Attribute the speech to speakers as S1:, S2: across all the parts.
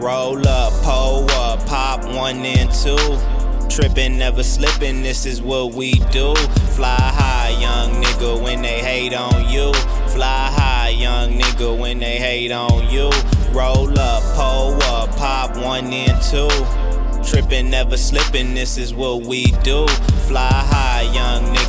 S1: Roll up, pull up, pop one and two. Trippin', never slippin', this is what we do. Fly high, young nigga, when they hate on you. Fly high, young nigga, when they hate on you. Roll up, pull up, pop one and two. Trippin', never slippin', this is what we do. Fly high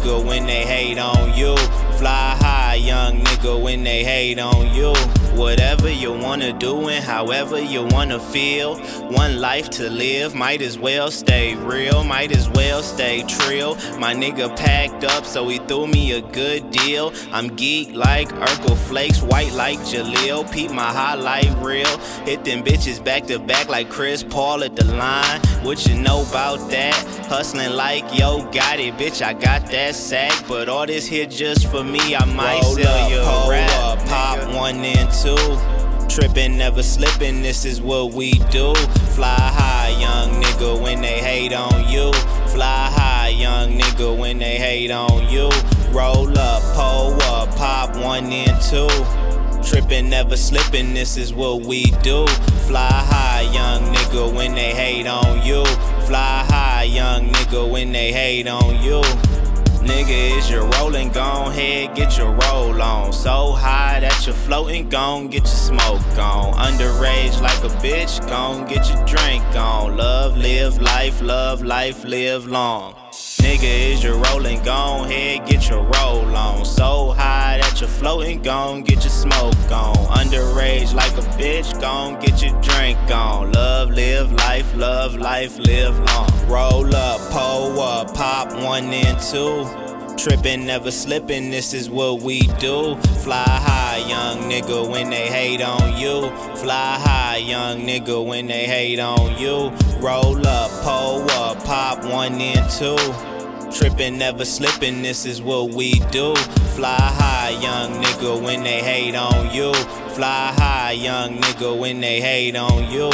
S1: nigga, when they hate on you. Fly high, young nigga, when they hate on you. Whatever you wanna do and however you wanna feel. One life to live, might as well stay real, might as well stay trill. My nigga packed up, so he threw me a good deal. I'm geek like Urkel Flakes, white like Jaleel. Peep my highlight reel. Hit them bitches back to back like Chris Paul at the line. What you know about that? Hustling like yo, got it, bitch. I got that sack, but all this here just for me. I might
S2: Roll
S1: sell
S2: up,
S1: you a rap,
S2: up,
S1: pop one and two. Trippin', never slippin', this is what we do. Fly high, young nigga, when they hate on you. Fly high, young nigga, when they hate on you. Roll up, pull up, pop one and two. Trippin', never slippin', this is what we do. Fly high, young nigga, when they hate on you. Fly high, young nigga, when they hate on you. Nigga, is you rolling? Gon' head, get your roll on. So high that you're floating, gon' get your smoke on. Underage like a bitch, gon' get your drink on. Love, live life, love life, live long. Nigga, is you rolling? Gon' head, get your roll on. So high that you're floating, gon' get your smoke on. Underage like a bitch, gon' get your drink on. Love, live life, love life, live long. Roll up, one and two. Trippin', never slippin', this is what we do. Fly high, young nigga, when they hate on you. Fly high, young nigga, when they hate on you. Roll up, pull up, pop one and two. Trippin', never slippin', this is what we do. Fly high, young nigga, when they hate on you. Fly high, young nigga, when they hate on you.